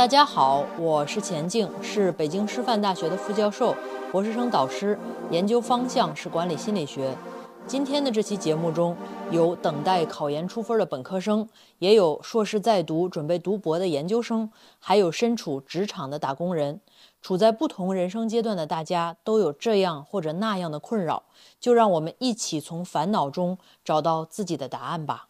大家好，我是钱静，是北京师范大学的副教授、博士生导师，研究方向是管理心理学。今天的这期节目中有等待考研出分的本科生，也有硕士在读、准备读博的研究生，还有身处职场的打工人。处在不同人生阶段的大家都有这样或者那样的困扰，就让我们一起从烦恼中找到自己的答案吧。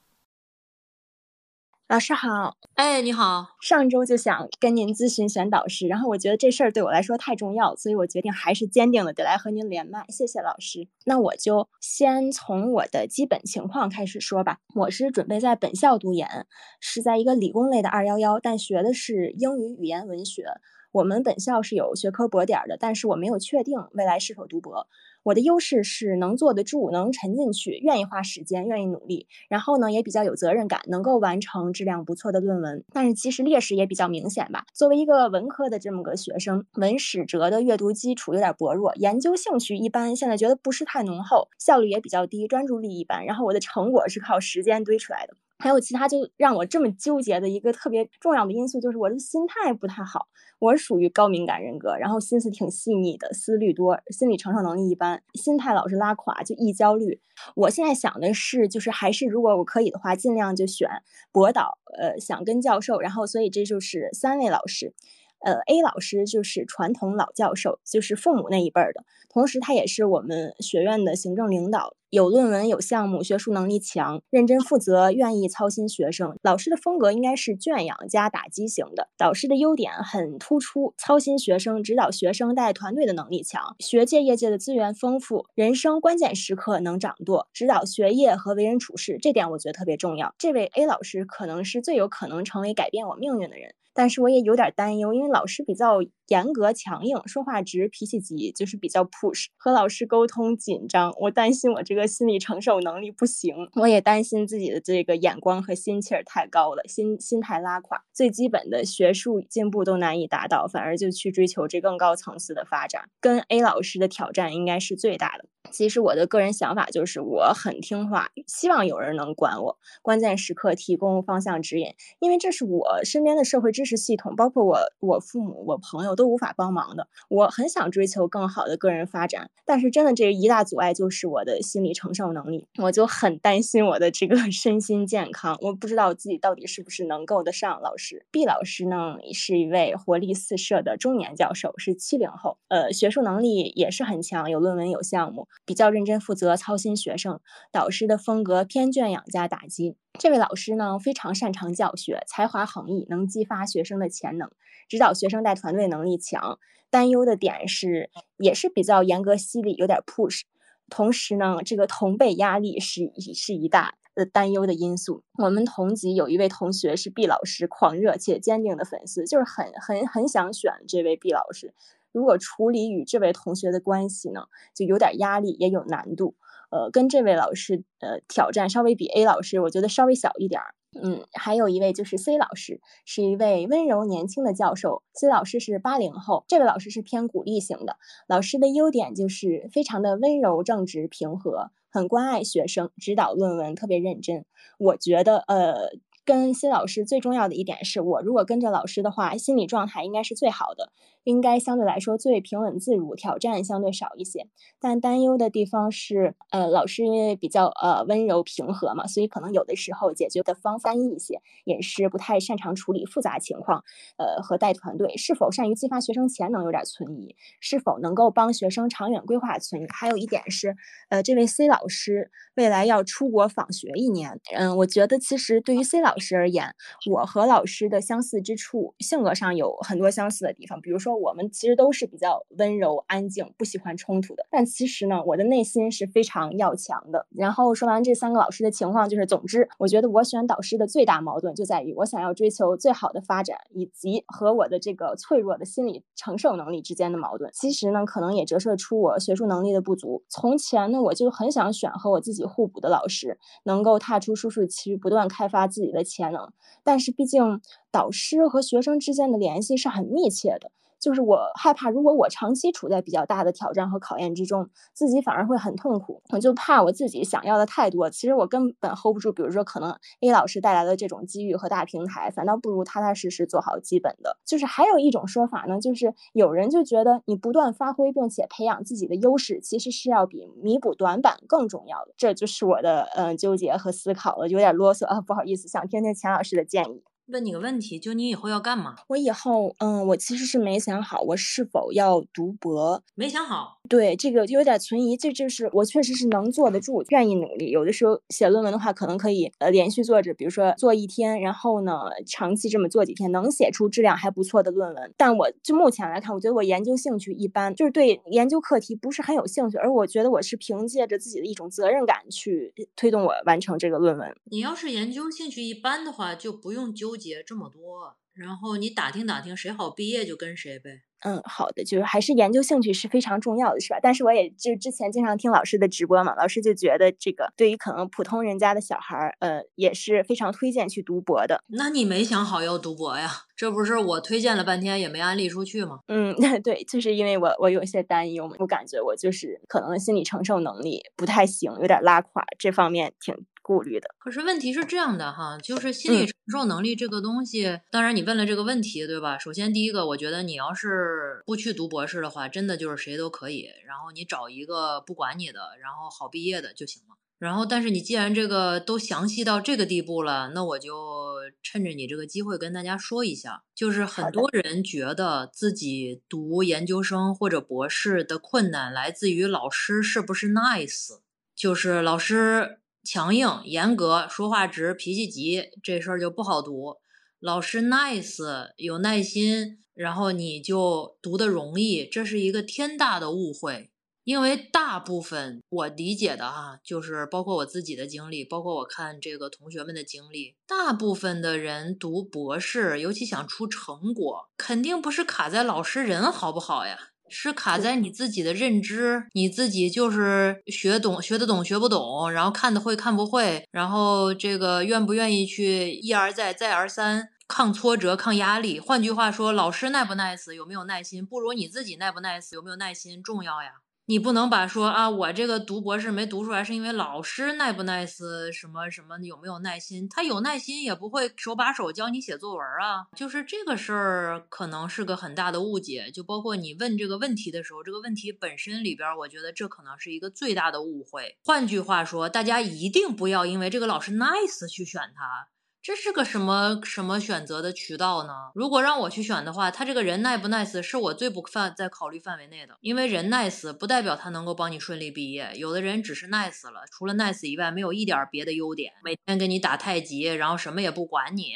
老师好，哎，你好。上周就想跟您咨询选导师，然后我觉得这事儿对我来说太重要，所以我决定还是坚定的得来和您连麦。谢谢老师。那我就先从我的基本情况开始说吧。我是准备在本校读研，是在一个理工类的二幺幺，但学的是英语语言文学。我们本校是有学科博点的，但是我没有确定未来是否读博。我的优势是能坐得住，能沉进去，愿意花时间，愿意努力，然后呢也比较有责任感，能够完成质量不错的论文。但是其实劣势也比较明显吧。作为一个文科的这么个学生，文史哲的阅读基础有点薄弱，研究兴趣一般，现在觉得不是太浓厚，效率也比较低，专注力一般。然后我的成果是靠时间堆出来的。还有其他就让我这么纠结的一个特别重要的因素，就是我的心态不太好。我属于高敏感人格，然后心思挺细腻的，思虑多，心理承受能力一般，心态老是拉垮，就易焦虑。我现在想的是，就是还是如果我可以的话，尽量就选博导，呃，想跟教授。然后，所以这就是三位老师。呃，A 老师就是传统老教授，就是父母那一辈儿的，同时他也是我们学院的行政领导，有论文有项目，学术能力强，认真负责，愿意操心学生。老师的风格应该是圈养加打击型的。导师的优点很突出，操心学生，指导学生，带团队的能力强，学界业界的资源丰富，人生关键时刻能掌舵，指导学业和为人处事，这点我觉得特别重要。这位 A 老师可能是最有可能成为改变我命运的人。但是我也有点担忧，因为老师比较严格、强硬，说话直，脾气急，就是比较 push，和老师沟通紧张。我担心我这个心理承受能力不行，我也担心自己的这个眼光和心气儿太高了，心心态拉垮，最基本的学术进步都难以达到，反而就去追求这更高层次的发展，跟 A 老师的挑战应该是最大的。其实我的个人想法就是，我很听话，希望有人能管我，关键时刻提供方向指引，因为这是我身边的社会知识系统，包括我我父母、我朋友都无法帮忙的。我很想追求更好的个人发展，但是真的这一大阻碍就是我的心理承受能力，我就很担心我的这个 身心健康。我不知道自己到底是不是能够得上老师。毕老师呢，是一位活力四射的中年教授，是七零后，呃，学术能力也是很强，有论文有项目。比较认真负责，操心学生。导师的风格偏圈养加打击。这位老师呢，非常擅长教学，才华横溢，能激发学生的潜能，指导学生带团队能力强。担忧的点是，也是比较严格犀利，有点 push。同时呢，这个同辈压力是是一大的担忧的因素。我们同级有一位同学是毕老师狂热且坚定的粉丝，就是很很很想选这位毕老师。如果处理与这位同学的关系呢，就有点压力，也有难度。呃，跟这位老师呃挑战稍微比 A 老师，我觉得稍微小一点儿。嗯，还有一位就是 C 老师，是一位温柔年轻的教授。C 老师是八零后，这位老师是偏鼓励型的。老师的优点就是非常的温柔、正直、平和，很关爱学生，指导论文特别认真。我觉得呃。跟 C 老师最重要的一点是我如果跟着老师的话，心理状态应该是最好的，应该相对来说最平稳自如，挑战相对少一些。但担忧的地方是，呃，老师因为比较呃温柔平和嘛，所以可能有的时候解决的方单一一些，也是不太擅长处理复杂情况，呃，和带团队是否善于激发学生潜能有点存疑，是否能够帮学生长远规划存疑。还有一点是，呃，这位 C 老师未来要出国访学一年，嗯，我觉得其实对于 C 老。师而言，我和老师的相似之处，性格上有很多相似的地方。比如说，我们其实都是比较温柔、安静，不喜欢冲突的。但其实呢，我的内心是非常要强的。然后说完这三个老师的情况，就是总之，我觉得我选导师的最大矛盾就在于我想要追求最好的发展，以及和我的这个脆弱的心理承受能力之间的矛盾。其实呢，可能也折射出我学术能力的不足。从前呢，我就很想选和我自己互补的老师，能够踏出舒适区，不断开发自己的。潜能，但是毕竟导师和学生之间的联系是很密切的，就是我害怕，如果我长期处在比较大的挑战和考验之中，自己反而会很痛苦。我就怕我自己想要的太多，其实我根本 hold 不住。比如说，可能 A 老师带来的这种机遇和大平台，反倒不如踏踏实实做好基本的。就是还有一种说法呢，就是有人就觉得你不断发挥并且培养自己的优势，其实是要比弥补短板更重要的。这就是我的嗯纠结和思考了，有点啰嗦啊，不好意思，想听听钱老师的建议。问你个问题，就你以后要干嘛？我以后，嗯，我其实是没想好，我是否要读博，没想好。对这个就有点存疑，这就是我确实是能坐得住，愿意努力。有的时候写论文的话，可能可以呃连续坐着，比如说做一天，然后呢长期这么做几天，能写出质量还不错的论文。但我就目前来看，我觉得我研究兴趣一般，就是对研究课题不是很有兴趣。而我觉得我是凭借着自己的一种责任感去推动我完成这个论文。你要是研究兴趣一般的话，就不用纠结这么多，然后你打听打听谁好毕业就跟谁呗。嗯，好的，就是还是研究兴趣是非常重要的，是吧？但是我也就之前经常听老师的直播嘛，老师就觉得这个对于可能普通人家的小孩儿，呃，也是非常推荐去读博的。那你没想好要读博呀？这不是我推荐了半天也没安利出去吗？嗯，对，就是因为我我有些担忧，我感觉我就是可能心理承受能力不太行，有点拉垮，这方面挺。顾虑的，可是问题是这样的哈，就是心理承受能力这个东西，当然你问了这个问题，对吧？首先第一个，我觉得你要是不去读博士的话，真的就是谁都可以，然后你找一个不管你的，然后好毕业的就行了。然后，但是你既然这个都详细到这个地步了，那我就趁着你这个机会跟大家说一下，就是很多人觉得自己读研究生或者博士的困难来自于老师是不是 nice，就是老师。强硬、严格，说话直，脾气急，这事儿就不好读。老师 nice，有耐心，然后你就读的容易，这是一个天大的误会。因为大部分我理解的哈，就是包括我自己的经历，包括我看这个同学们的经历，大部分的人读博士，尤其想出成果，肯定不是卡在老师人好不好呀。是卡在你自己的认知，你自己就是学懂学得懂学不懂，然后看得会看不会，然后这个愿不愿意去一而再再而三抗挫折抗压力。换句话说，老师耐不 nice 有没有耐心，不如你自己耐不 nice 有没有耐心重要呀。你不能把说啊，我这个读博士没读出来，是因为老师耐不耐思，什么什么有没有耐心？他有耐心也不会手把手教你写作文啊。就是这个事儿可能是个很大的误解。就包括你问这个问题的时候，这个问题本身里边，我觉得这可能是一个最大的误会。换句话说，大家一定不要因为这个老师 nice 去选他。这是个什么什么选择的渠道呢？如果让我去选的话，他这个人 nice 不 nice 是我最不范在考虑范围内的。因为人 nice 不代表他能够帮你顺利毕业。有的人只是 nice 了，除了 nice 以外，没有一点别的优点。每天跟你打太极，然后什么也不管你，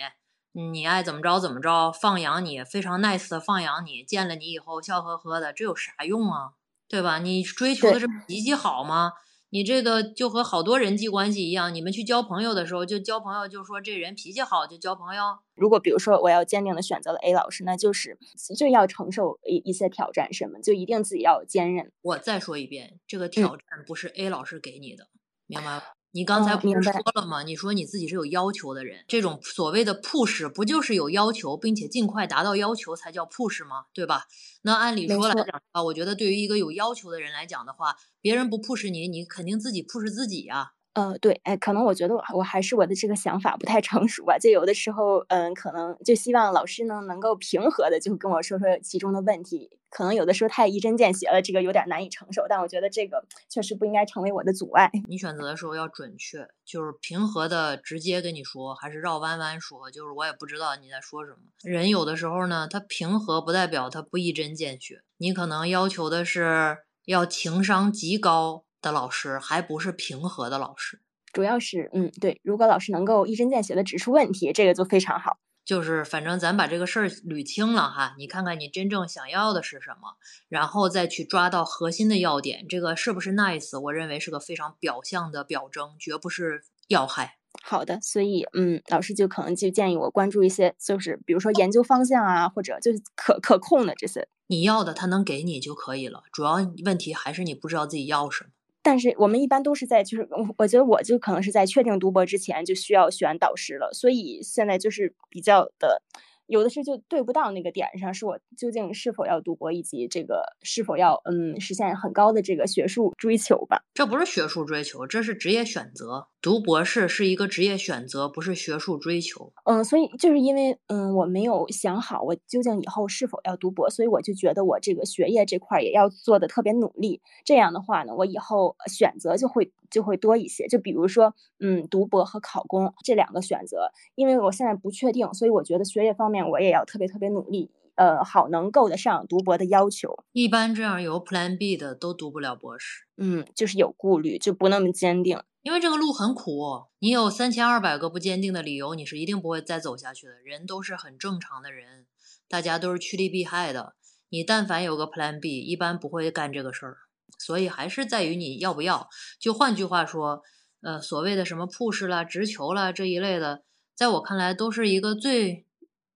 你爱怎么着怎么着，放养你，非常 nice 的放养你。见了你以后笑呵呵的，这有啥用啊？对吧？你追求的是脾气好吗？你这个就和好多人际关系一样，你们去交朋友的时候，就交朋友就说这人脾气好就交朋友。如果比如说我要坚定的选择了 A 老师，那就是就要承受一一些挑战，什么就一定自己要坚韧。我再说一遍，这个挑战不是 A 老师给你的，明白吗？你刚才不是说了吗？你说你自己是有要求的人，这种所谓的 push 不就是有要求，并且尽快达到要求才叫 push 吗？对吧？那按理说来讲啊，我觉得对于一个有要求的人来讲的话，别人不 push 你，你肯定自己 push 自己呀。呃，对，哎，可能我觉得我我还是我的这个想法不太成熟吧，就有的时候，嗯，可能就希望老师呢能够平和的就跟我说说其中的问题，可能有的时候太一针见血了，这个有点难以承受，但我觉得这个确实不应该成为我的阻碍。你选择的时候要准确，就是平和的直接跟你说，还是绕弯弯说，就是我也不知道你在说什么。人有的时候呢，他平和不代表他不一针见血，你可能要求的是要情商极高。的老师还不是平和的老师，主要是嗯对，如果老师能够一针见血的指出问题，这个就非常好。就是反正咱把这个事儿捋清了哈，你看看你真正想要的是什么，然后再去抓到核心的要点。这个是不是 nice？我认为是个非常表象的表征，绝不是要害。好的，所以嗯，老师就可能就建议我关注一些，就是比如说研究方向啊，或者就是可可控的这些。你要的他能给你就可以了，主要问题还是你不知道自己要什么。但是我们一般都是在，就是我我觉得我就可能是在确定读博之前就需要选导师了，所以现在就是比较的有的是就对不到那个点上，是我究竟是否要读博，以及这个是否要嗯实现很高的这个学术追求吧。这不是学术追求，这是职业选择。读博士是一个职业选择，不是学术追求。嗯，所以就是因为嗯我没有想好我究竟以后是否要读博，所以我就觉得我这个学业这块也要做的特别努力。这样的话呢，我以后选择就会就会多一些。就比如说嗯读博和考公这两个选择，因为我现在不确定，所以我觉得学业方面我也要特别特别努力，呃，好能够得上读博的要求。一般这样有 Plan B 的都读不了博士，嗯，就是有顾虑，就不那么坚定。因为这个路很苦，你有三千二百个不坚定的理由，你是一定不会再走下去的。人都是很正常的人，大家都是趋利避害的。你但凡有个 Plan B，一般不会干这个事儿。所以还是在于你要不要。就换句话说，呃，所谓的什么 push 啦、直球啦这一类的，在我看来都是一个最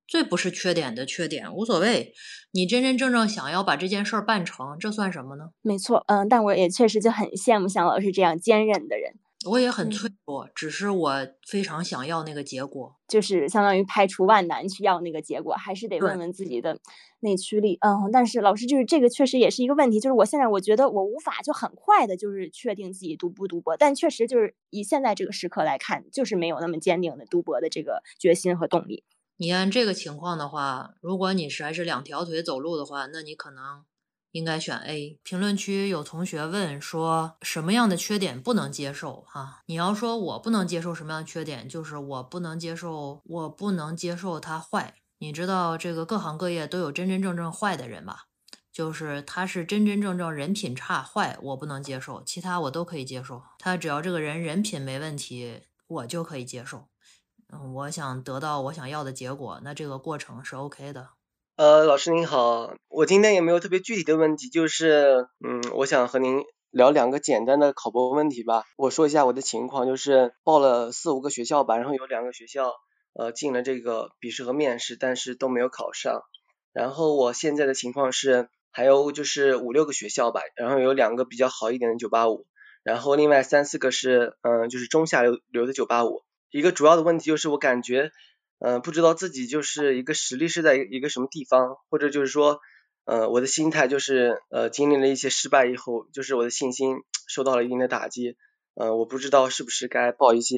最不是缺点的缺点，无所谓。你真真正正想要把这件事儿办成，这算什么呢？没错，嗯，但我也确实就很羡慕像老师这样坚韧的人。我也很脆弱，只是我非常想要那个结果，就是相当于排除万难去要那个结果，还是得问问自己的内驱力。嗯，但是老师就是这个确实也是一个问题，就是我现在我觉得我无法就很快的，就是确定自己读不读博，但确实就是以现在这个时刻来看，就是没有那么坚定的读博的这个决心和动力。你按这个情况的话，如果你是还是两条腿走路的话，那你可能。应该选 A。评论区有同学问说，什么样的缺点不能接受？哈，你要说我不能接受什么样的缺点，就是我不能接受，我不能接受他坏。你知道这个各行各业都有真真正正坏的人吧？就是他是真真正正人品差坏，我不能接受，其他我都可以接受。他只要这个人人品没问题，我就可以接受。嗯，我想得到我想要的结果，那这个过程是 OK 的。呃，老师您好，我今天也没有特别具体的问题，就是，嗯，我想和您聊两个简单的考博问题吧。我说一下我的情况，就是报了四五个学校吧，然后有两个学校，呃，进了这个笔试和面试，但是都没有考上。然后我现在的情况是，还有就是五六个学校吧，然后有两个比较好一点的九八五，然后另外三四个是，嗯，就是中下流流的九八五。一个主要的问题就是我感觉。嗯，不知道自己就是一个实力是在一个什么地方，或者就是说，呃，我的心态就是呃，经历了一些失败以后，就是我的信心受到了一定的打击。呃，我不知道是不是该报一些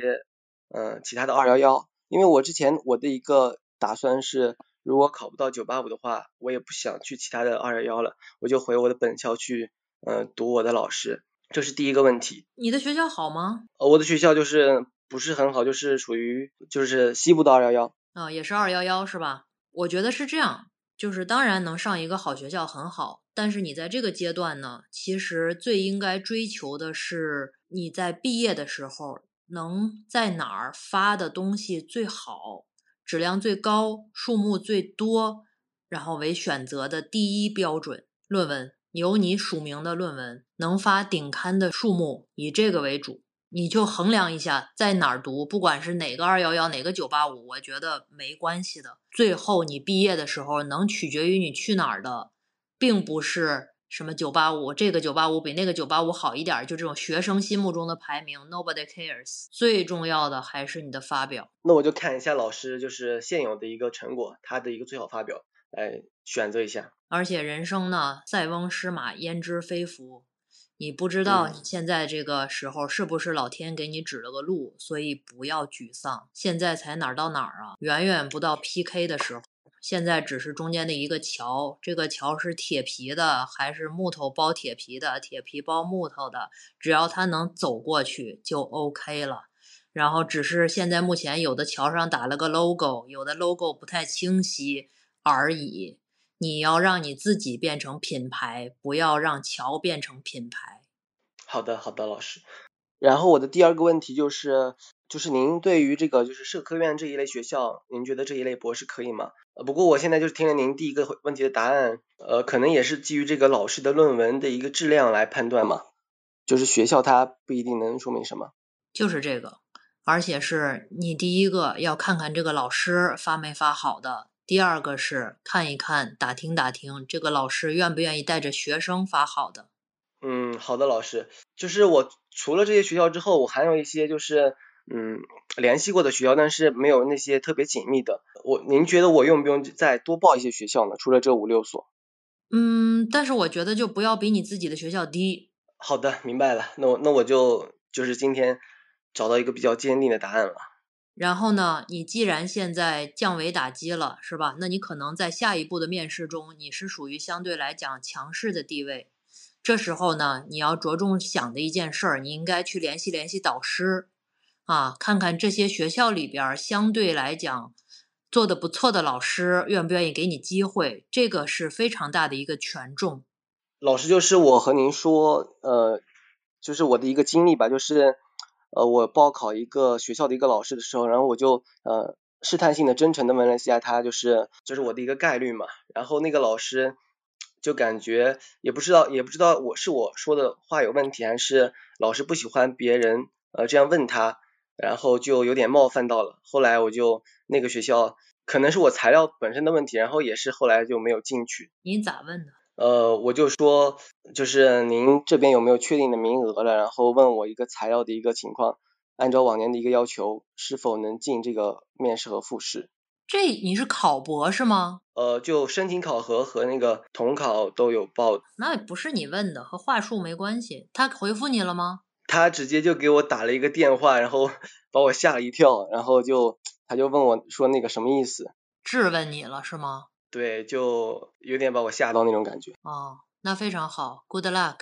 呃其他的二幺幺，因为我之前我的一个打算是，如果考不到九八五的话，我也不想去其他的二幺幺了，我就回我的本校去嗯读我的老师，这是第一个问题。你的学校好吗？呃，我的学校就是。不是很好，就是属于就是西部的二幺幺啊，也是二幺幺是吧？我觉得是这样，就是当然能上一个好学校很好，但是你在这个阶段呢，其实最应该追求的是你在毕业的时候能在哪儿发的东西最好，质量最高，数目最多，然后为选择的第一标准论文，有你署名的论文，能发顶刊的数目，以这个为主。你就衡量一下在哪儿读，不管是哪个二幺幺，哪个九八五，我觉得没关系的。最后你毕业的时候能取决于你去哪儿的，并不是什么九八五，这个九八五比那个九八五好一点，就这种学生心目中的排名，nobody cares。最重要的还是你的发表。那我就看一下老师就是现有的一个成果，他的一个最好发表来选择一下。而且人生呢，塞翁失马焉知非福。你不知道你现在这个时候是不是老天给你指了个路，所以不要沮丧。现在才哪儿到哪儿啊？远远不到 PK 的时候。现在只是中间的一个桥，这个桥是铁皮的还是木头包铁皮的？铁皮包木头的，只要它能走过去就 OK 了。然后只是现在目前有的桥上打了个 logo，有的 logo 不太清晰而已。你要让你自己变成品牌，不要让桥变成品牌。好的，好的，老师。然后我的第二个问题就是，就是您对于这个就是社科院这一类学校，您觉得这一类博士可以吗？呃，不过我现在就是听了您第一个问题的答案，呃，可能也是基于这个老师的论文的一个质量来判断嘛，就是学校它不一定能说明什么。就是这个，而且是你第一个要看看这个老师发没发好的。第二个是看一看、打听打听，这个老师愿不愿意带着学生发好的。嗯，好的，老师。就是我除了这些学校之后，我还有一些就是嗯联系过的学校，但是没有那些特别紧密的。我您觉得我用不用再多报一些学校呢？除了这五六所？嗯，但是我觉得就不要比你自己的学校低。好的，明白了。那我那我就就是今天找到一个比较坚定的答案了。然后呢，你既然现在降维打击了，是吧？那你可能在下一步的面试中，你是属于相对来讲强势的地位。这时候呢，你要着重想的一件事儿，你应该去联系联系导师，啊，看看这些学校里边相对来讲做的不错的老师愿不愿意给你机会，这个是非常大的一个权重。老师就是我和您说，呃，就是我的一个经历吧，就是呃，我报考一个学校的一个老师的时候，然后我就呃试探性的、真诚的问了一下他，就是就是我的一个概率嘛，然后那个老师。就感觉也不知道，也不知道我是我说的话有问题，还是老师不喜欢别人呃这样问他，然后就有点冒犯到了。后来我就那个学校可能是我材料本身的问题，然后也是后来就没有进去。你咋问的？呃，我就说就是您这边有没有确定的名额了，然后问我一个材料的一个情况，按照往年的一个要求，是否能进这个面试和复试。这你是考博是吗？呃，就申请考核和那个统考都有报。那不是你问的，和话术没关系。他回复你了吗？他直接就给我打了一个电话，然后把我吓了一跳，然后就他就问我说那个什么意思？质问你了是吗？对，就有点把我吓到那种感觉。哦，那非常好，Good luck，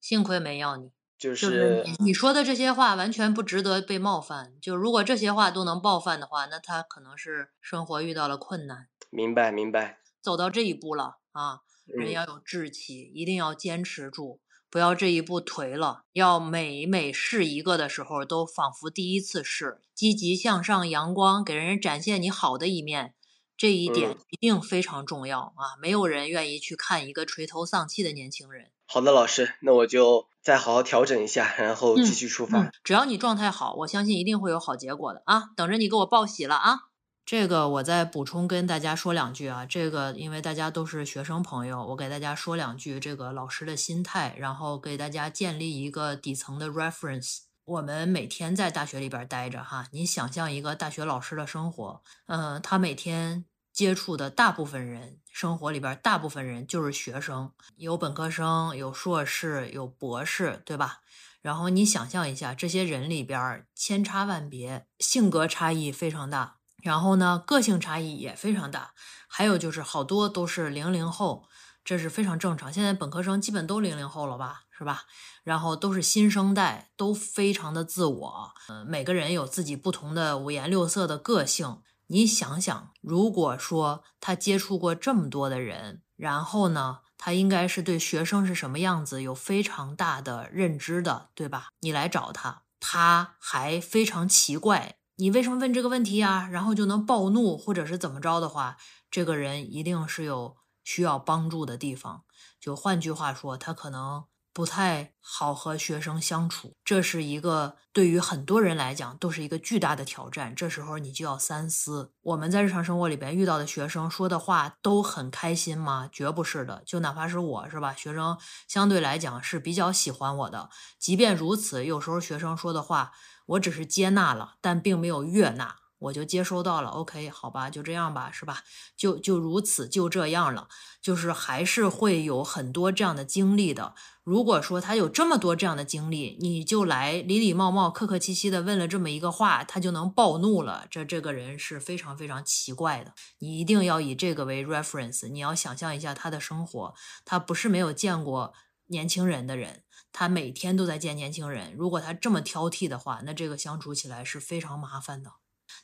幸亏没要你。就是你你说的这些话完全不值得被冒犯。就如果这些话都能冒犯的话，那他可能是生活遇到了困难。明白明白。走到这一步了啊，人要有志气，一定要坚持住，不要这一步颓了。要每每试一个的时候，都仿佛第一次试，积极向上、阳光，给人展现你好的一面。这一点一定非常重要啊！没有人愿意去看一个垂头丧气的年轻人。好的，老师，那我就再好好调整一下，然后继续出发。只要你状态好，我相信一定会有好结果的啊！等着你给我报喜了啊！这个我再补充跟大家说两句啊，这个因为大家都是学生朋友，我给大家说两句这个老师的心态，然后给大家建立一个底层的 reference。我们每天在大学里边待着哈，你想象一个大学老师的生活，嗯，他每天。接触的大部分人，生活里边大部分人就是学生，有本科生，有硕士，有博士，对吧？然后你想象一下，这些人里边千差万别，性格差异非常大，然后呢，个性差异也非常大，还有就是好多都是零零后，这是非常正常。现在本科生基本都零零后了吧，是吧？然后都是新生代，都非常的自我，嗯，每个人有自己不同的五颜六色的个性。你想想，如果说他接触过这么多的人，然后呢，他应该是对学生是什么样子有非常大的认知的，对吧？你来找他，他还非常奇怪，你为什么问这个问题呀？然后就能暴怒或者是怎么着的话，这个人一定是有需要帮助的地方。就换句话说，他可能。不太好和学生相处，这是一个对于很多人来讲都是一个巨大的挑战。这时候你就要三思。我们在日常生活里边遇到的学生说的话都很开心吗？绝不是的。就哪怕是我是吧，学生相对来讲是比较喜欢我的。即便如此，有时候学生说的话，我只是接纳了，但并没有悦纳。我就接收到了，OK，好吧，就这样吧，是吧？就就如此，就这样了。就是还是会有很多这样的经历的。如果说他有这么多这样的经历，你就来礼礼貌貌、客客气气的问了这么一个话，他就能暴怒了，这这个人是非常非常奇怪的。你一定要以这个为 reference，你要想象一下他的生活，他不是没有见过年轻人的人，他每天都在见年轻人。如果他这么挑剔的话，那这个相处起来是非常麻烦的。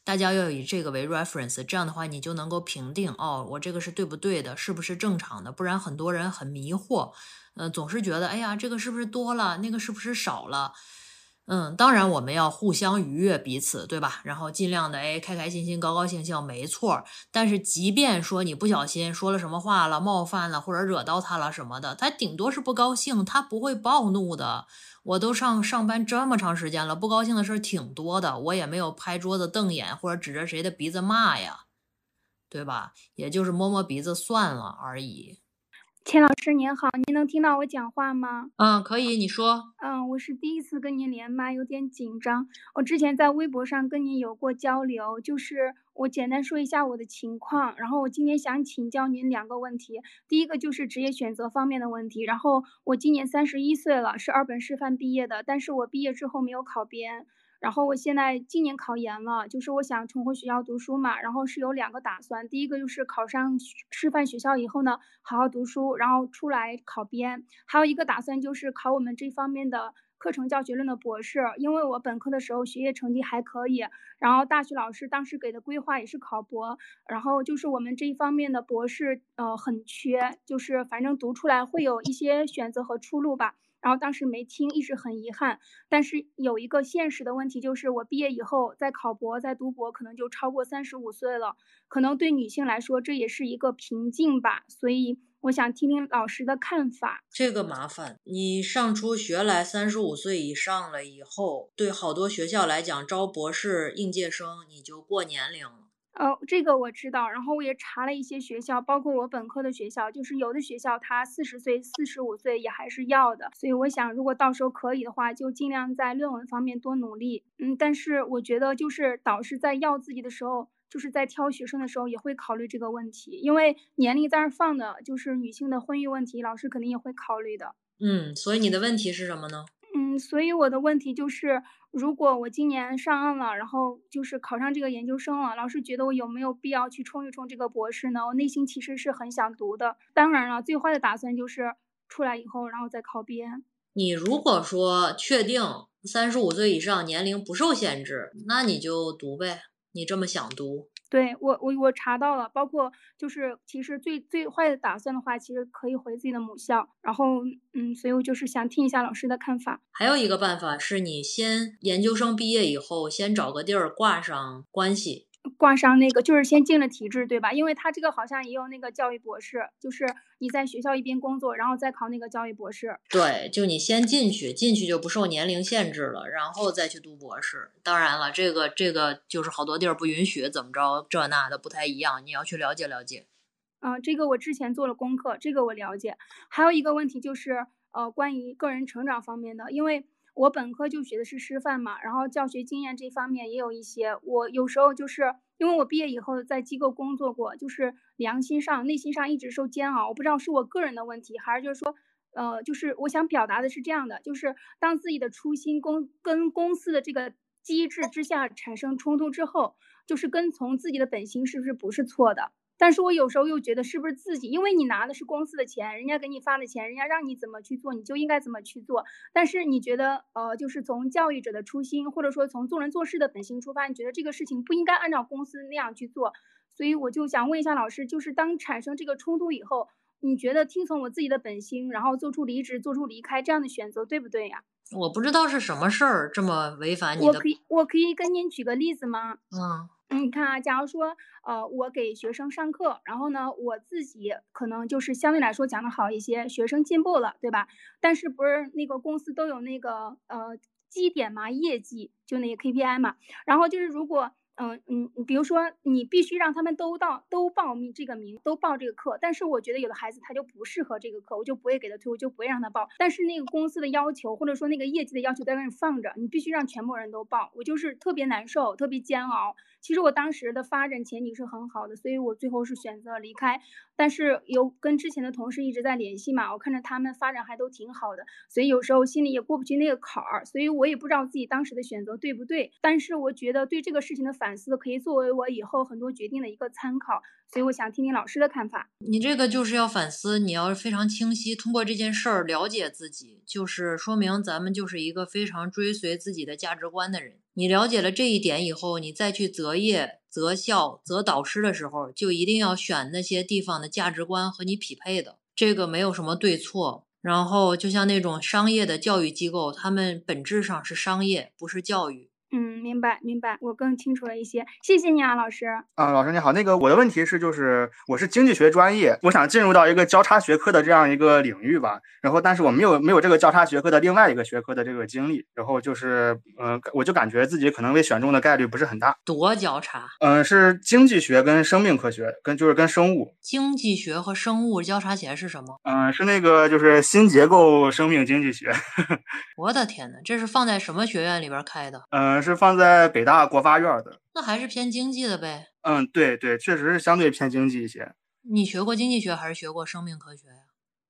大家要以这个为 reference，这样的话你就能够评定哦，我这个是对不对的，是不是正常的？不然很多人很迷惑，呃，总是觉得哎呀，这个是不是多了，那个是不是少了？嗯，当然我们要互相愉悦彼此，对吧？然后尽量的哎，开开心心，高高兴兴，没错。但是即便说你不小心说了什么话了，冒犯了或者惹到他了什么的，他顶多是不高兴，他不会暴怒的。我都上上班这么长时间了，不高兴的事儿挺多的，我也没有拍桌子瞪眼或者指着谁的鼻子骂呀，对吧？也就是摸摸鼻子算了而已。钱老师您好，您能听到我讲话吗？嗯，可以，你说。嗯，我是第一次跟您连麦，有点紧张。我之前在微博上跟您有过交流，就是我简单说一下我的情况，然后我今天想请教您两个问题。第一个就是职业选择方面的问题。然后我今年三十一岁了，是二本师范毕业的，但是我毕业之后没有考编。然后我现在今年考研了，就是我想重回学校读书嘛，然后是有两个打算，第一个就是考上师范学校以后呢，好好读书，然后出来考编，还有一个打算就是考我们这方面的课程教学论的博士，因为我本科的时候学业成绩还可以，然后大学老师当时给的规划也是考博，然后就是我们这一方面的博士呃很缺，就是反正读出来会有一些选择和出路吧。然后当时没听，一直很遗憾。但是有一个现实的问题，就是我毕业以后再考博、再读博，可能就超过三十五岁了。可能对女性来说，这也是一个瓶颈吧。所以我想听听老师的看法。这个麻烦，你上出学来三十五岁以上了以后，对好多学校来讲，招博士应届生你就过年龄了。哦，这个我知道，然后我也查了一些学校，包括我本科的学校，就是有的学校他四十岁、四十五岁也还是要的，所以我想，如果到时候可以的话，就尽量在论文方面多努力。嗯，但是我觉得就是导师在要自己的时候，就是在挑学生的时候也会考虑这个问题，因为年龄在那放的，就是女性的婚育问题，老师肯定也会考虑的。嗯，所以你的问题是什么呢？嗯，所以我的问题就是。如果我今年上岸了，然后就是考上这个研究生了，老师觉得我有没有必要去冲一冲这个博士呢？我内心其实是很想读的。当然了，最坏的打算就是出来以后，然后再考编。你如果说确定三十五岁以上年龄不受限制，那你就读呗。你这么想读？对我，我我查到了，包括就是其实最最坏的打算的话，其实可以回自己的母校。然后，嗯，所以我就是想听一下老师的看法。还有一个办法是你先研究生毕业以后，先找个地儿挂上关系。挂上那个就是先进了体制，对吧？因为他这个好像也有那个教育博士，就是你在学校一边工作，然后再考那个教育博士。对，就你先进去，进去就不受年龄限制了，然后再去读博士。当然了，这个这个就是好多地儿不允许，怎么着这那的不太一样，你要去了解了解。嗯，这个我之前做了功课，这个我了解。还有一个问题就是，呃，关于个人成长方面的，因为。我本科就学的是师范嘛，然后教学经验这方面也有一些。我有时候就是因为我毕业以后在机构工作过，就是良心上、内心上一直受煎熬。我不知道是我个人的问题，还是就是说，呃，就是我想表达的是这样的，就是当自己的初心公跟公司的这个机制之下产生冲突之后，就是跟从自己的本心是不是不是错的？但是我有时候又觉得是不是自己，因为你拿的是公司的钱，人家给你发的钱，人家让你怎么去做，你就应该怎么去做。但是你觉得，呃，就是从教育者的初心，或者说从做人做事的本心出发，你觉得这个事情不应该按照公司那样去做。所以我就想问一下老师，就是当产生这个冲突以后，你觉得听从我自己的本心，然后做出离职、做出离开这样的选择，对不对呀？我不知道是什么事儿这么违反你的。我可以，我可以跟您举个例子吗？嗯。嗯，你看啊，假如说，呃，我给学生上课，然后呢，我自己可能就是相对来说讲的好一些，学生进步了，对吧？但是不是那个公司都有那个呃绩点嘛，业绩就那个 KPI 嘛，然后就是如果。嗯嗯，比如说你必须让他们都到都报名这个名都报这个课，但是我觉得有的孩子他就不适合这个课，我就不会给他推，我就不会让他报。但是那个公司的要求或者说那个业绩的要求在那里放着，你必须让全部人都报，我就是特别难受，特别煎熬。其实我当时的发展前景是很好的，所以我最后是选择离开。但是有跟之前的同事一直在联系嘛，我看着他们发展还都挺好的，所以有时候心里也过不去那个坎儿，所以我也不知道自己当时的选择对不对。但是我觉得对这个事情的反。思可以作为我以后很多决定的一个参考，所以我想听听老师的看法。你这个就是要反思，你要非常清晰，通过这件事儿了解自己，就是说明咱们就是一个非常追随自己的价值观的人。你了解了这一点以后，你再去择业、择校、择导师的时候，就一定要选那些地方的价值观和你匹配的。这个没有什么对错。然后就像那种商业的教育机构，他们本质上是商业，不是教育。嗯，明白明白，我更清楚了一些，谢谢你啊，老师。啊，老师你好，那个我的问题是，就是我是经济学专业，我想进入到一个交叉学科的这样一个领域吧，然后但是我没有没有这个交叉学科的另外一个学科的这个经历，然后就是呃，我就感觉自己可能被选中的概率不是很大。多交叉？嗯，是经济学跟生命科学，跟就是跟生物。经济学和生物交叉起来是什么？嗯，是那个就是新结构生命经济学。我的天呐，这是放在什么学院里边开的？嗯，是放在北大国发院的。那还是偏经济的呗。嗯，对对，确实是相对偏经济一些。你学过经济学还是学过生命科学呀？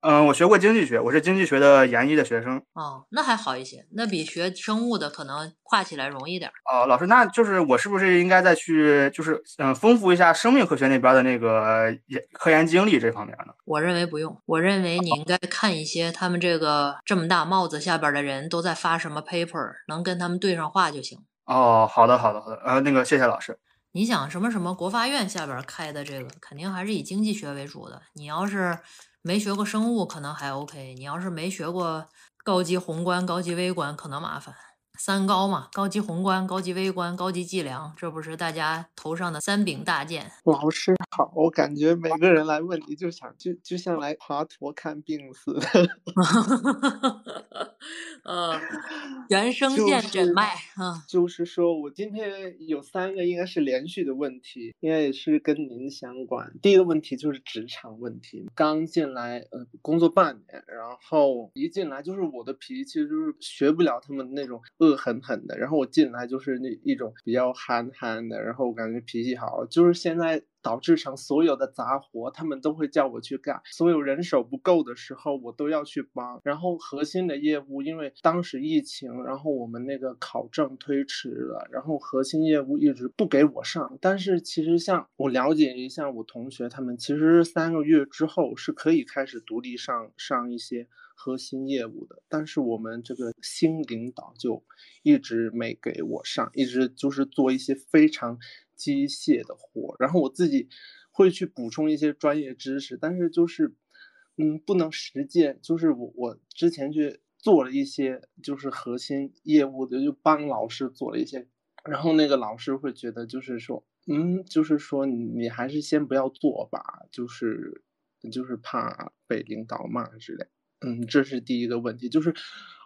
嗯，我学过经济学，我是经济学的研一的学生。哦，那还好一些，那比学生物的可能跨起来容易点。哦，老师，那就是我是不是应该再去，就是嗯，丰富一下生命科学那边的那个研科研经历这方面呢？我认为不用，我认为你应该看一些他们这个这么大帽子下边的人都在发什么 paper，能跟他们对上话就行。哦，好的，好的，好的。呃，那个谢谢老师。你想什么什么国发院下边开的这个，肯定还是以经济学为主的。你要是。没学过生物可能还 OK，你要是没学过高级宏观、高级微观，可能麻烦。三高嘛，高级宏观、高级微观、高级计量，这不是大家头上的三柄大剑。老师好，我感觉每个人来问题就想就就像来华佗看病似的。呃，原生线诊脉啊，就是说我今天有三个应该是连续的问题，应该也是跟您相关。第一个问题就是职场问题，刚进来呃工作半年，然后一进来就是我的脾气就是学不了他们那种恶。恶狠狠的，然后我进来就是那一种比较憨憨的，然后我感觉脾气好，就是现在导致成所有的杂活他们都会叫我去干，所有人手不够的时候我都要去帮，然后核心的业务因为当时疫情，然后我们那个考证推迟了，然后核心业务一直不给我上，但是其实像我了解一下我同学他们，其实三个月之后是可以开始独立上上一些。核心业务的，但是我们这个新领导就一直没给我上，一直就是做一些非常机械的活，然后我自己会去补充一些专业知识，但是就是嗯不能实践，就是我我之前去做了一些就是核心业务的，就帮老师做了一些，然后那个老师会觉得就是说嗯就是说你还是先不要做吧，就是就是怕被领导骂之类。嗯，这是第一个问题，就是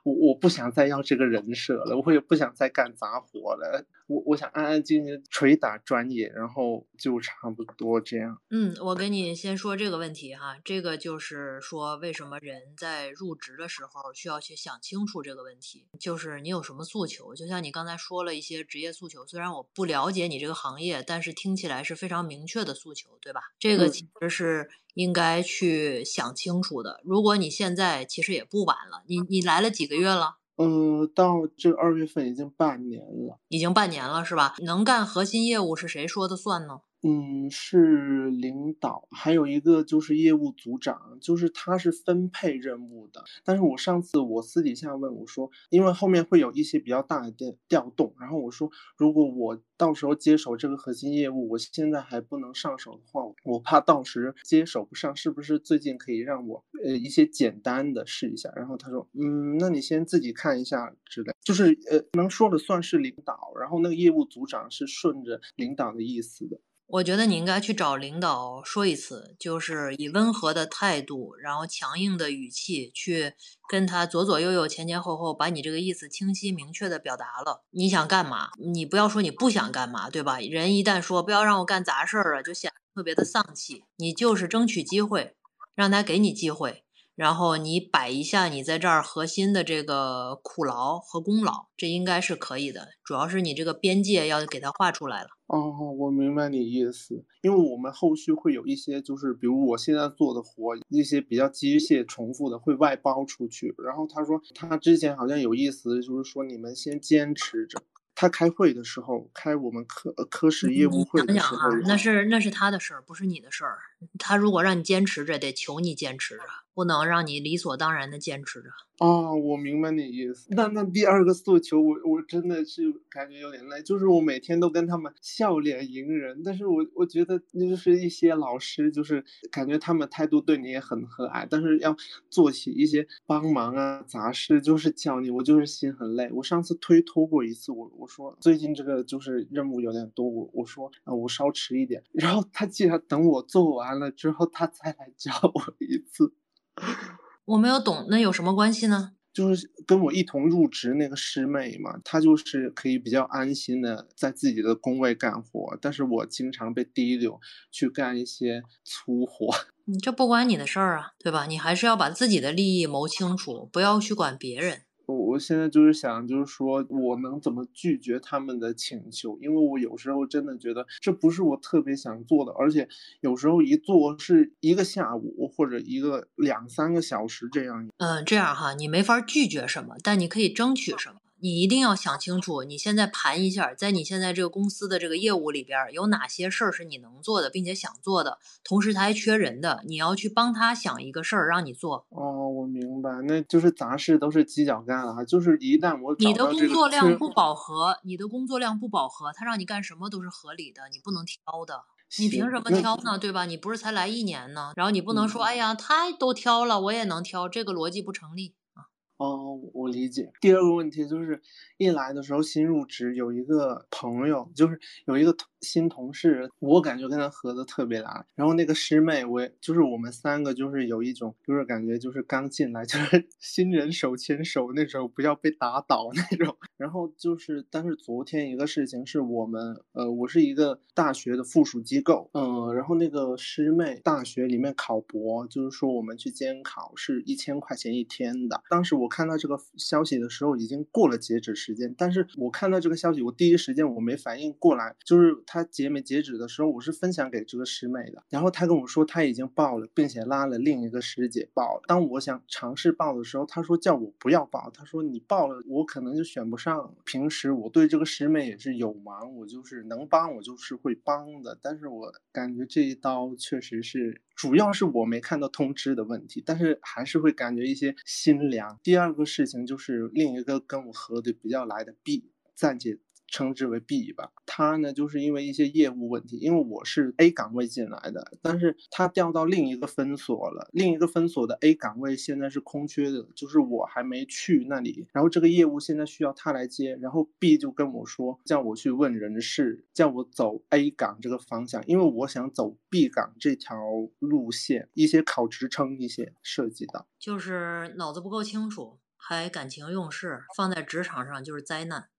我我不想再要这个人设了，我也不想再干杂活了，我我想安安静静捶打专业，然后就差不多这样。嗯，我跟你先说这个问题哈，这个就是说为什么人在入职的时候需要去想清楚这个问题，就是你有什么诉求，就像你刚才说了一些职业诉求，虽然我不了解你这个行业，但是听起来是非常明确的诉求，对吧？这个其实是。应该去想清楚的。如果你现在其实也不晚了，你你来了几个月了？呃，到这二月份已经半年了，已经半年了是吧？能干核心业务是谁说的算呢？嗯，是领导，还有一个就是业务组长，就是他是分配任务的。但是我上次我私底下问我说，因为后面会有一些比较大的调调动，然后我说，如果我到时候接手这个核心业务，我现在还不能上手的话，我怕到时接手不上，是不是最近可以让我呃一些简单的试一下？然后他说，嗯，那你先自己看一下之类，就是呃能说的算是领导，然后那个业务组长是顺着领导的意思的。我觉得你应该去找领导说一次，就是以温和的态度，然后强硬的语气去跟他左左右右、前前后后，把你这个意思清晰明确的表达了。你想干嘛？你不要说你不想干嘛，对吧？人一旦说不要让我干杂事儿啊，就显得特别的丧气。你就是争取机会，让他给你机会。然后你摆一下你在这儿核心的这个苦劳和功劳，这应该是可以的。主要是你这个边界要给它画出来了。哦，我明白你意思。因为我们后续会有一些，就是比如我现在做的活，一些比较机械重复的会外包出去。然后他说他之前好像有意思，就是说你们先坚持着。他开会的时候，开我们科科室业务会的时候，那是那是他的事儿，不是你的事儿。他如果让你坚持着，得求你坚持着。不能让你理所当然的坚持着。哦，我明白你意思。那那第二个诉求，我我真的是感觉有点累，就是我每天都跟他们笑脸迎人，但是我我觉得就是一些老师，就是感觉他们态度对你也很和蔼，但是要做起一些帮忙啊杂事，就是叫你，我就是心很累。我上次推脱过一次，我我说最近这个就是任务有点多，我我说啊我稍迟一点，然后他竟然等我做完了之后，他再来 叫我一次。我没有懂，那有什么关系呢？就是跟我一同入职那个师妹嘛，她就是可以比较安心的在自己的工位干活，但是我经常被提溜去干一些粗活。你这不关你的事儿啊，对吧？你还是要把自己的利益谋清楚，不要去管别人。我我现在就是想，就是说我能怎么拒绝他们的请求？因为我有时候真的觉得这不是我特别想做的，而且有时候一做是一个下午或者一个两三个小时这样。嗯，这样哈，你没法拒绝什么，但你可以争取什么。你一定要想清楚，你现在盘一下，在你现在这个公司的这个业务里边，有哪些事儿是你能做的，并且想做的，同时他还缺人的，你要去帮他想一个事儿让你做。哦，我明白，那就是杂事都是犄角干了，就是一旦我你的工作量不饱和，你的工作量不饱和，他让你干什么都是合理的，你不能挑的。你凭什么挑呢？对吧？你不是才来一年呢？然后你不能说，哎呀，他都挑了，我也能挑，这个逻辑不成立。哦，我理解。第二个问题就是，一来的时候新入职，有一个朋友，就是有一个新同事，我感觉跟他合的特别来。然后那个师妹，我也就是我们三个，就是有一种，就是感觉就是刚进来，就是新人手牵手那种，不要被打倒那种。然后就是，但是昨天一个事情是我们，呃，我是一个大学的附属机构，嗯，然后那个师妹大学里面考博，就是说我们去监考是一千块钱一天的。当时我。看到这个消息的时候，已经过了截止时间。但是我看到这个消息，我第一时间我没反应过来，就是他截没截止的时候，我是分享给这个师妹的。然后他跟我说他已经报了，并且拉了另一个师姐报了。当我想尝试报的时候，他说叫我不要报，他说你报了，我可能就选不上。平时我对这个师妹也是有忙，我就是能帮我就是会帮的。但是我感觉这一刀确实是。主要是我没看到通知的问题，但是还是会感觉一些心凉。第二个事情就是另一个跟我合的比较来的 B 暂且。称之为 B 吧，他呢就是因为一些业务问题，因为我是 A 岗位进来的，但是他调到另一个分所了，另一个分所的 A 岗位现在是空缺的，就是我还没去那里，然后这个业务现在需要他来接，然后 B 就跟我说叫我去问人事，叫我走 A 岗这个方向，因为我想走 B 岗这条路线，一些考职称一些涉及到，就是脑子不够清楚，还感情用事，放在职场上就是灾难。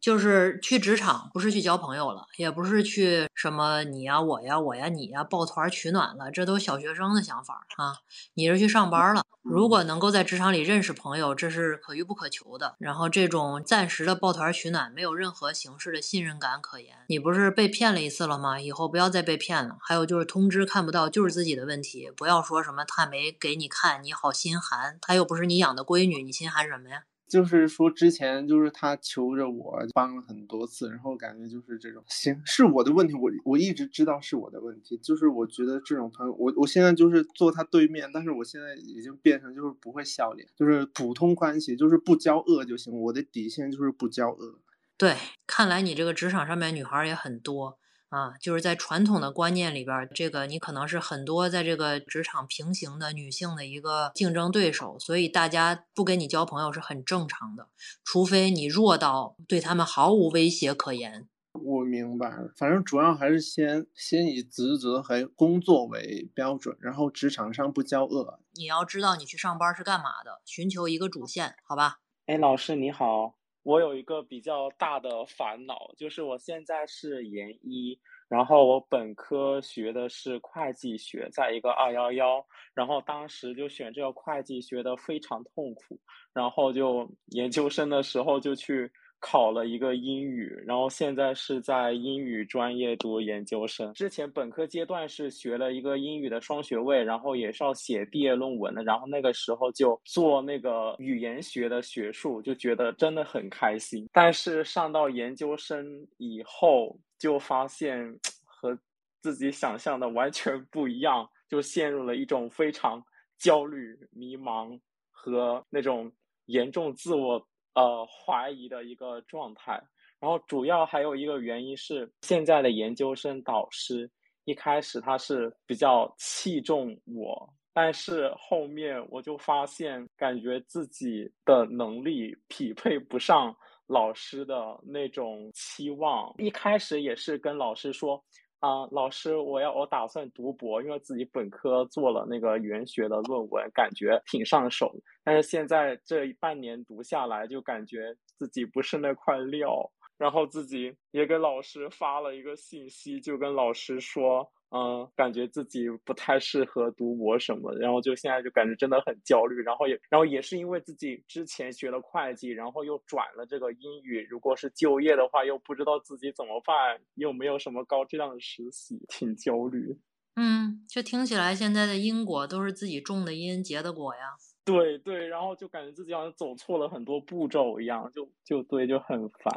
就是去职场，不是去交朋友了，也不是去什么你呀我呀我呀你呀抱团取暖了，这都小学生的想法啊！你是去上班了，如果能够在职场里认识朋友，这是可遇不可求的。然后这种暂时的抱团取暖，没有任何形式的信任感可言。你不是被骗了一次了吗？以后不要再被骗了。还有就是通知看不到，就是自己的问题，不要说什么他没给你看，你好心寒，他又不是你养的闺女，你心寒什么呀？就是说，之前就是他求着我帮了很多次，然后感觉就是这种，行，是我的问题，我我一直知道是我的问题，就是我觉得这种朋友，我我现在就是坐他对面，但是我现在已经变成就是不会笑脸，就是普通关系，就是不交恶就行，我的底线就是不交恶。对，看来你这个职场上面女孩也很多。啊，就是在传统的观念里边，这个你可能是很多在这个职场平行的女性的一个竞争对手，所以大家不跟你交朋友是很正常的，除非你弱到对他们毫无威胁可言。我明白了，反正主要还是先先以职责和工作为标准，然后职场上不交恶。你要知道你去上班是干嘛的，寻求一个主线，好吧？哎，老师你好。我有一个比较大的烦恼，就是我现在是研一，然后我本科学的是会计学，在一个二幺幺，然后当时就选这个会计学的非常痛苦，然后就研究生的时候就去。考了一个英语，然后现在是在英语专业读研究生。之前本科阶段是学了一个英语的双学位，然后也是要写毕业论文的。然后那个时候就做那个语言学的学术，就觉得真的很开心。但是上到研究生以后，就发现和自己想象的完全不一样，就陷入了一种非常焦虑、迷茫和那种严重自我呃怀疑的一个状态。然后主要还有一个原因是，现在的研究生导师一开始他是比较器重我，但是后面我就发现，感觉自己的能力匹配不上老师的那种期望。一开始也是跟老师说。啊，老师，我要我打算读博，因为自己本科做了那个语言学的论文，感觉挺上手。但是现在这半年读下来，就感觉自己不是那块料。然后自己也给老师发了一个信息，就跟老师说。嗯，感觉自己不太适合读博什么，然后就现在就感觉真的很焦虑，然后也然后也是因为自己之前学了会计，然后又转了这个英语，如果是就业的话，又不知道自己怎么办，又没有什么高质量的实习，挺焦虑。嗯，就听起来现在的因果都是自己种的因结的果呀。对对，然后就感觉自己好像走错了很多步骤一样，就就对，就很烦。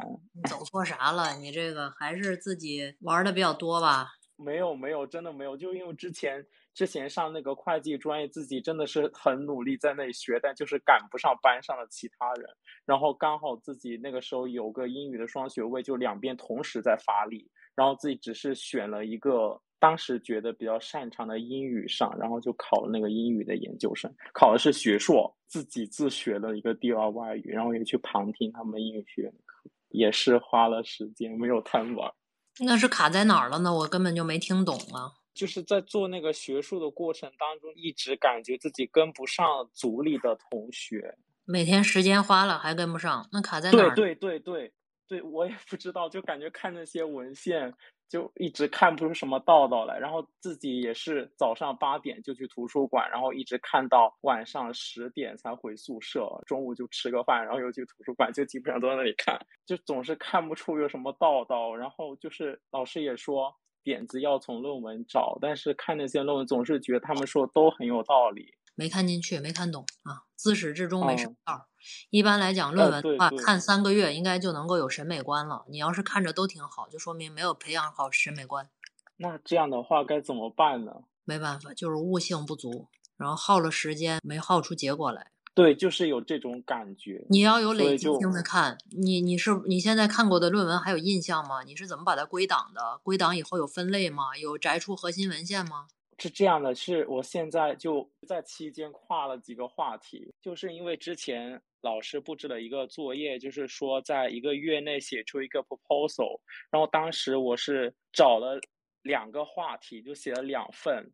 走错啥了？你这个还是自己玩的比较多吧？没有没有，真的没有，就因为之前之前上那个会计专业，自己真的是很努力在那里学，但就是赶不上班上的其他人。然后刚好自己那个时候有个英语的双学位，就两边同时在发力。然后自己只是选了一个当时觉得比较擅长的英语上，然后就考了那个英语的研究生，考的是学硕，自己自学了一个第二外语，然后也去旁听他们英语学院的课，也是花了时间，没有贪玩。那是卡在哪儿了呢？我根本就没听懂啊！就是在做那个学术的过程当中，一直感觉自己跟不上组里的同学。每天时间花了还跟不上，那卡在哪儿？对对对对对，我也不知道，就感觉看那些文献。就一直看不出什么道道来，然后自己也是早上八点就去图书馆，然后一直看到晚上十点才回宿舍，中午就吃个饭，然后又去图书馆，就基本上都在那里看，就总是看不出有什么道道。然后就是老师也说点子要从论文找，但是看那些论文总是觉得他们说都很有道理。没看进去，没看懂啊！自始至终没上道。一般来讲，论文的话，看三个月应该就能够有审美观了。你要是看着都挺好，就说明没有培养好审美观。那这样的话该怎么办呢？没办法，就是悟性不足，然后耗了时间，没耗出结果来。对，就是有这种感觉。你要有累积性的看，你你是你现在看过的论文还有印象吗？你是怎么把它归档的？归档以后有分类吗？有摘出核心文献吗？是这样的，是我现在就在期间跨了几个话题，就是因为之前老师布置了一个作业，就是说在一个月内写出一个 proposal，然后当时我是找了两个话题，就写了两份。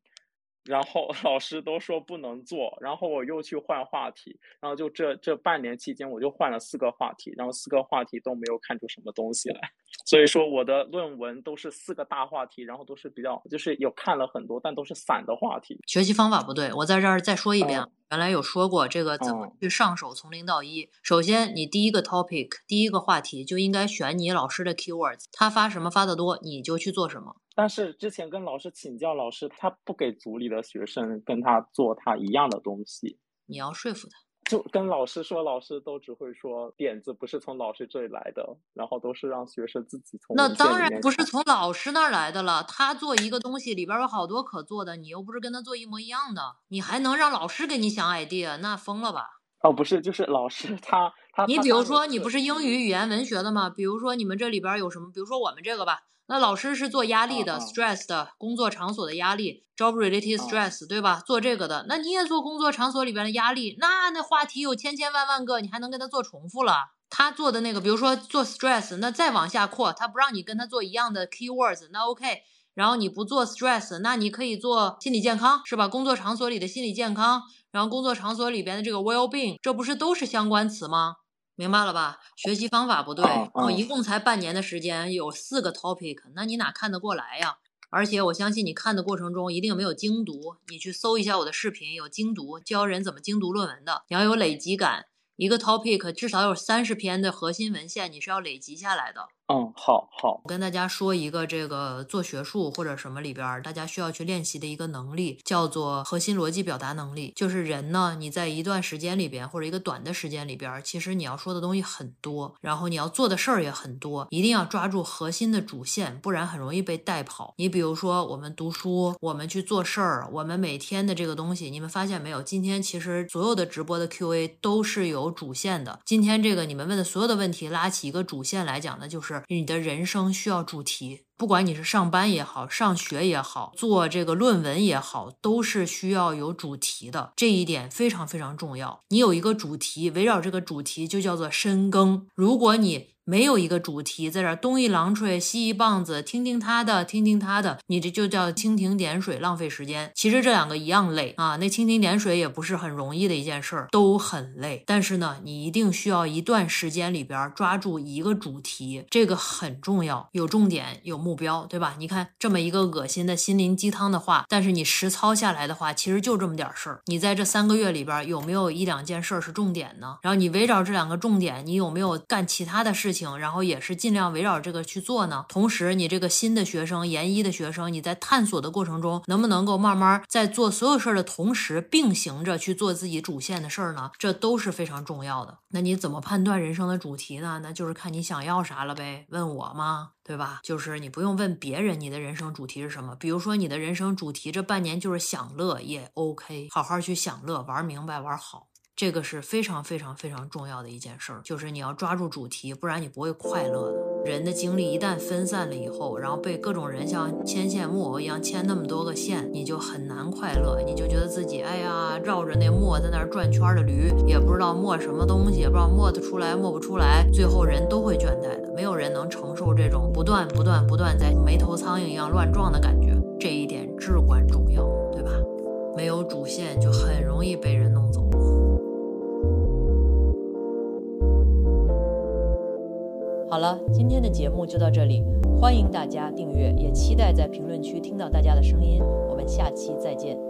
然后 老师都说不能做，然后我又去换话题，然后就这这半年期间，我就换了四个话题，然后四个话题都没有看出什么东西来，所以说我的论文都是四个大话题，然后都是比较就是有看了很多，但都是散的话题。学习方法不对，我在这儿再说一遍，原来有说过这个怎么去上手从零到一。首先，你第一个 topic 第一个话题就应该选你老师的 keywords，他发什么发的多，你就去做什么。但是之前跟老师请教，老师他不给组里的学生跟他做他一样的东西。你要说服他，就跟老师说，老师都只会说点子不是从老师这里来的，然后都是让学生自己从。那当然不是从老师那儿来的了。他做一个东西里边有好多可做的，你又不是跟他做一模一样的，你还能让老师给你想 idea？那疯了吧？哦，不是，就是老师 他他。你比如说，你不是英语语言文学的吗？比如说你们这里边有什么？比如说我们这个吧。那老师是做压力的，stress 的工作场所的压力，job-related stress，对吧？做这个的，那你也做工作场所里边的压力，那那话题有千千万万个，你还能跟他做重复了？他做的那个，比如说做 stress，那再往下扩，他不让你跟他做一样的 keywords，那 OK。然后你不做 stress，那你可以做心理健康，是吧？工作场所里的心理健康，然后工作场所里边的这个 well-being，这不是都是相关词吗？明白了吧？学习方法不对，我一共才半年的时间，有四个 topic，那你哪看得过来呀？而且我相信你看的过程中一定没有精读，你去搜一下我的视频，有精读教人怎么精读论文的。你要有累积感，一个 topic 至少有三十篇的核心文献，你是要累积下来的。嗯，好好。我跟大家说一个这个做学术或者什么里边，大家需要去练习的一个能力，叫做核心逻辑表达能力。就是人呢，你在一段时间里边或者一个短的时间里边，其实你要说的东西很多，然后你要做的事儿也很多，一定要抓住核心的主线，不然很容易被带跑。你比如说，我们读书，我们去做事儿，我们每天的这个东西，你们发现没有？今天其实所有的直播的 Q&A 都是有主线的。今天这个你们问的所有的问题，拉起一个主线来讲呢，就是。你的人生需要主题，不管你是上班也好，上学也好，做这个论文也好，都是需要有主题的。这一点非常非常重要。你有一个主题，围绕这个主题就叫做深耕。如果你没有一个主题，在这东一榔锤西一棒子，听听他的，听听他的，你这就叫蜻蜓点水，浪费时间。其实这两个一样累啊，那蜻蜓点水也不是很容易的一件事儿，都很累。但是呢，你一定需要一段时间里边抓住一个主题，这个很重要，有重点，有目标，对吧？你看这么一个恶心的心灵鸡汤的话，但是你实操下来的话，其实就这么点事儿。你在这三个月里边有没有一两件事儿是重点呢？然后你围绕这两个重点，你有没有干其他的事情情？然后也是尽量围绕这个去做呢。同时，你这个新的学生、研一的学生，你在探索的过程中，能不能够慢慢在做所有事儿的同时，并行着去做自己主线的事儿呢？这都是非常重要的。那你怎么判断人生的主题呢？那就是看你想要啥了呗。问我吗？对吧？就是你不用问别人，你的人生主题是什么？比如说，你的人生主题这半年就是享乐，也 OK，好好去享乐，玩明白，玩好。这个是非常非常非常重要的一件事儿，就是你要抓住主题，不然你不会快乐的。人的精力一旦分散了以后，然后被各种人像牵线木偶一样牵那么多个线，你就很难快乐。你就觉得自己哎呀，绕着那磨在那儿转圈的驴，也不知道磨什么东西，也不知道磨得出来磨不出来，最后人都会倦怠的。没有人能承受这种不断不断不断在没头苍蝇一样乱撞的感觉，这一点至关重要，对吧？没有主线就很容易被人弄走。好了，今天的节目就到这里，欢迎大家订阅，也期待在评论区听到大家的声音。我们下期再见。